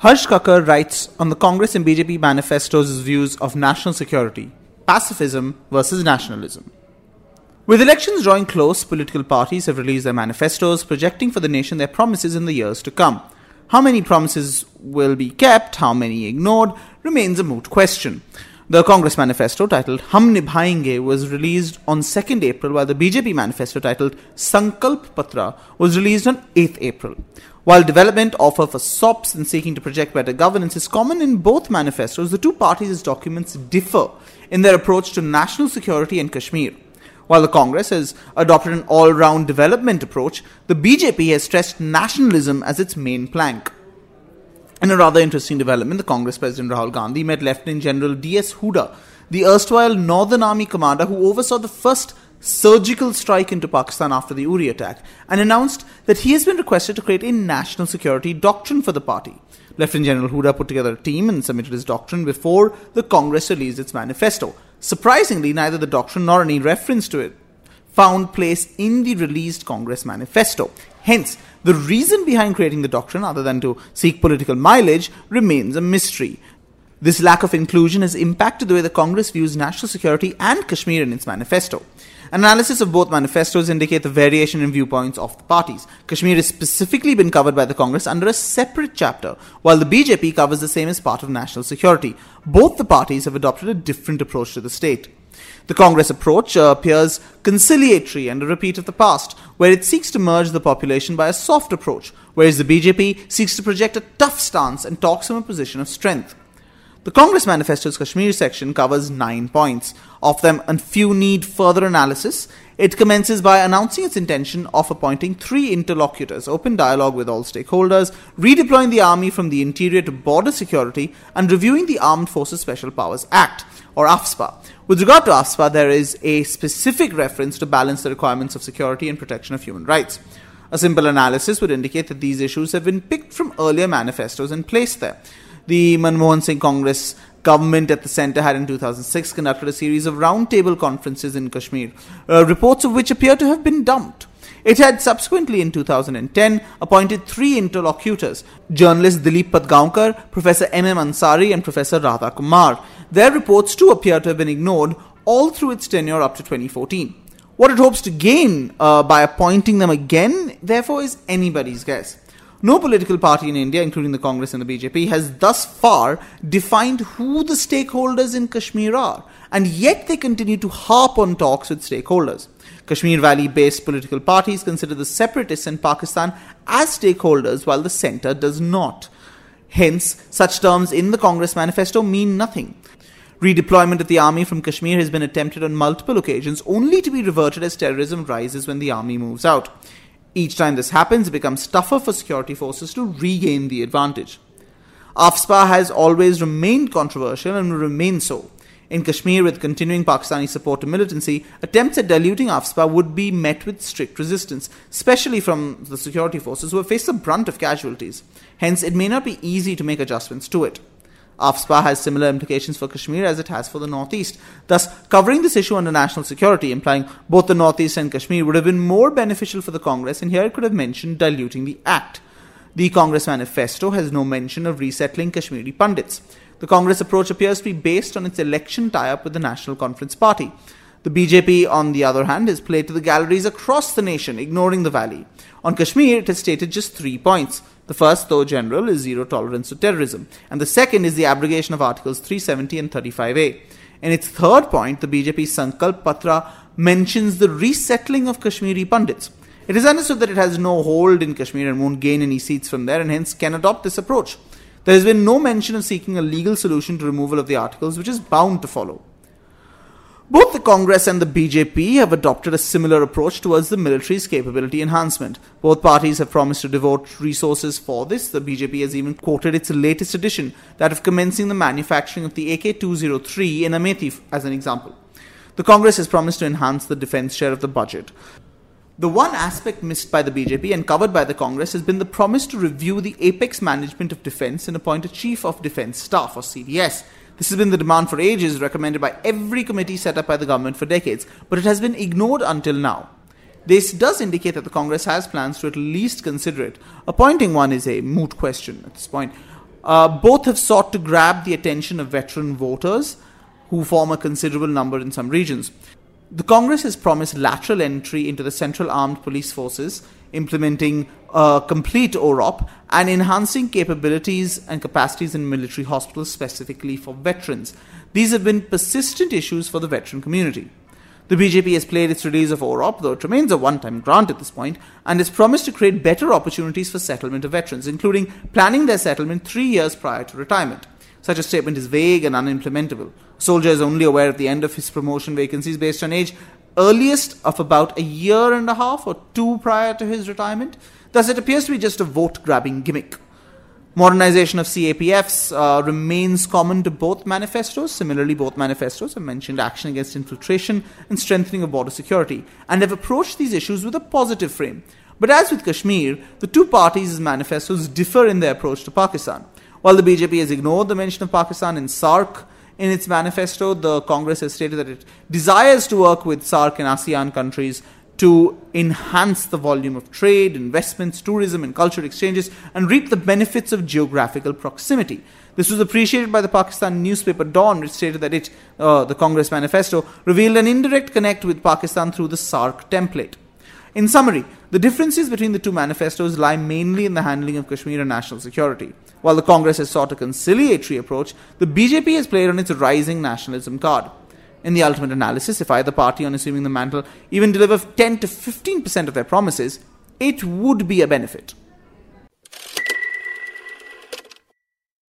Harsh Kakkar writes on the Congress and BJP manifestos' views of national security, pacifism versus nationalism. With elections drawing close, political parties have released their manifestos projecting for the nation their promises in the years to come. How many promises will be kept, how many ignored, remains a moot question. The Congress manifesto titled Hum Nibhayenge was released on 2nd April, while the BJP manifesto titled Sankalp Patra was released on 8th April. While development offer for SOPs and seeking to project better governance is common in both manifestos, the two parties' documents differ in their approach to national security and Kashmir. While the Congress has adopted an all round development approach, the BJP has stressed nationalism as its main plank. In a rather interesting development, the Congress President Rahul Gandhi met Lieutenant General D.S. Hooda, the erstwhile Northern Army commander who oversaw the first surgical strike into Pakistan after the Uri attack, and announced that he has been requested to create a national security doctrine for the party. Lieutenant General Hooda put together a team and submitted his doctrine before the Congress released its manifesto. Surprisingly, neither the doctrine nor any reference to it found place in the released Congress manifesto. Hence, the reason behind creating the doctrine, other than to seek political mileage, remains a mystery. This lack of inclusion has impacted the way the Congress views national security and Kashmir in its manifesto. Analysis of both manifestos indicate the variation in viewpoints of the parties. Kashmir has specifically been covered by the Congress under a separate chapter, while the BJP covers the same as part of national security. Both the parties have adopted a different approach to the state. The Congress approach uh, appears conciliatory and a repeat of the past, where it seeks to merge the population by a soft approach, whereas the BJP seeks to project a tough stance and talks from a position of strength. The Congress Manifesto's Kashmir section covers nine points. Of them, a few need further analysis. It commences by announcing its intention of appointing three interlocutors, open dialogue with all stakeholders, redeploying the army from the interior to border security, and reviewing the Armed Forces Special Powers Act, or AFSPA. With regard to AFSPA, there is a specific reference to balance the requirements of security and protection of human rights. A simple analysis would indicate that these issues have been picked from earlier manifestos and placed there. The Manmohan Singh Congress government at the centre had in 2006 conducted a series of roundtable conferences in Kashmir, uh, reports of which appear to have been dumped. It had subsequently in 2010 appointed three interlocutors journalist Dilip Padgaonkar, Professor M. M. Ansari, and Professor Radha Kumar. Their reports too appear to have been ignored all through its tenure up to 2014. What it hopes to gain uh, by appointing them again, therefore, is anybody's guess. No political party in India, including the Congress and the BJP, has thus far defined who the stakeholders in Kashmir are, and yet they continue to harp on talks with stakeholders. Kashmir Valley based political parties consider the separatists in Pakistan as stakeholders, while the centre does not. Hence, such terms in the Congress manifesto mean nothing. Redeployment of the army from Kashmir has been attempted on multiple occasions, only to be reverted as terrorism rises when the army moves out. Each time this happens, it becomes tougher for security forces to regain the advantage. AFSPA has always remained controversial and will remain so. In Kashmir, with continuing Pakistani support to militancy, attempts at diluting AFSPA would be met with strict resistance, especially from the security forces who have faced the brunt of casualties. Hence, it may not be easy to make adjustments to it. AFSPA has similar implications for Kashmir as it has for the Northeast. Thus, covering this issue under national security, implying both the Northeast and Kashmir, would have been more beneficial for the Congress, and here it could have mentioned diluting the Act. The Congress manifesto has no mention of resettling Kashmiri Pandits. The Congress approach appears to be based on its election tie up with the National Conference Party. The BJP, on the other hand, has played to the galleries across the nation, ignoring the valley. On Kashmir, it has stated just three points. The first, though general, is zero tolerance to terrorism, and the second is the abrogation of Articles 370 and 35A. In its third point, the BJP Sankalp Patra mentions the resettling of Kashmiri Pandits. It is understood that it has no hold in Kashmir and won't gain any seats from there, and hence can adopt this approach. There has been no mention of seeking a legal solution to removal of the articles, which is bound to follow. Both the Congress and the BJP have adopted a similar approach towards the military's capability enhancement. Both parties have promised to devote resources for this. The BJP has even quoted its latest edition, that of commencing the manufacturing of the AK 203 in Amethi, as an example. The Congress has promised to enhance the defense share of the budget. The one aspect missed by the BJP and covered by the Congress has been the promise to review the apex management of defense and appoint a Chief of Defense Staff, or CDS. This has been the demand for ages, recommended by every committee set up by the government for decades, but it has been ignored until now. This does indicate that the Congress has plans to at least consider it. Appointing one is a moot question at this point. Uh, both have sought to grab the attention of veteran voters, who form a considerable number in some regions. The Congress has promised lateral entry into the Central Armed Police Forces, implementing a complete OROP, and enhancing capabilities and capacities in military hospitals specifically for veterans. These have been persistent issues for the veteran community. The BJP has played its release of OROP, though it remains a one time grant at this point, and has promised to create better opportunities for settlement of veterans, including planning their settlement three years prior to retirement. Such a statement is vague and unimplementable. Soldier is only aware at the end of his promotion vacancies based on age, earliest of about a year and a half or two prior to his retirement. Thus, it appears to be just a vote grabbing gimmick. Modernization of CAPFs uh, remains common to both manifestos. Similarly, both manifestos have mentioned action against infiltration and strengthening of border security and have approached these issues with a positive frame. But as with Kashmir, the two parties' manifestos differ in their approach to Pakistan. While the BJP has ignored the mention of Pakistan in SAARC in its manifesto, the Congress has stated that it desires to work with SAARC and ASEAN countries to enhance the volume of trade, investments, tourism, and cultural exchanges and reap the benefits of geographical proximity. This was appreciated by the Pakistan newspaper Dawn, which stated that it, uh, the Congress manifesto, revealed an indirect connect with Pakistan through the SAARC template. In summary, the differences between the two manifestos lie mainly in the handling of Kashmir and national security. While the Congress has sought a conciliatory approach, the BJP has played on its rising nationalism card. In the ultimate analysis, if either party, on assuming the mantle, even deliver 10 to 15% of their promises, it would be a benefit.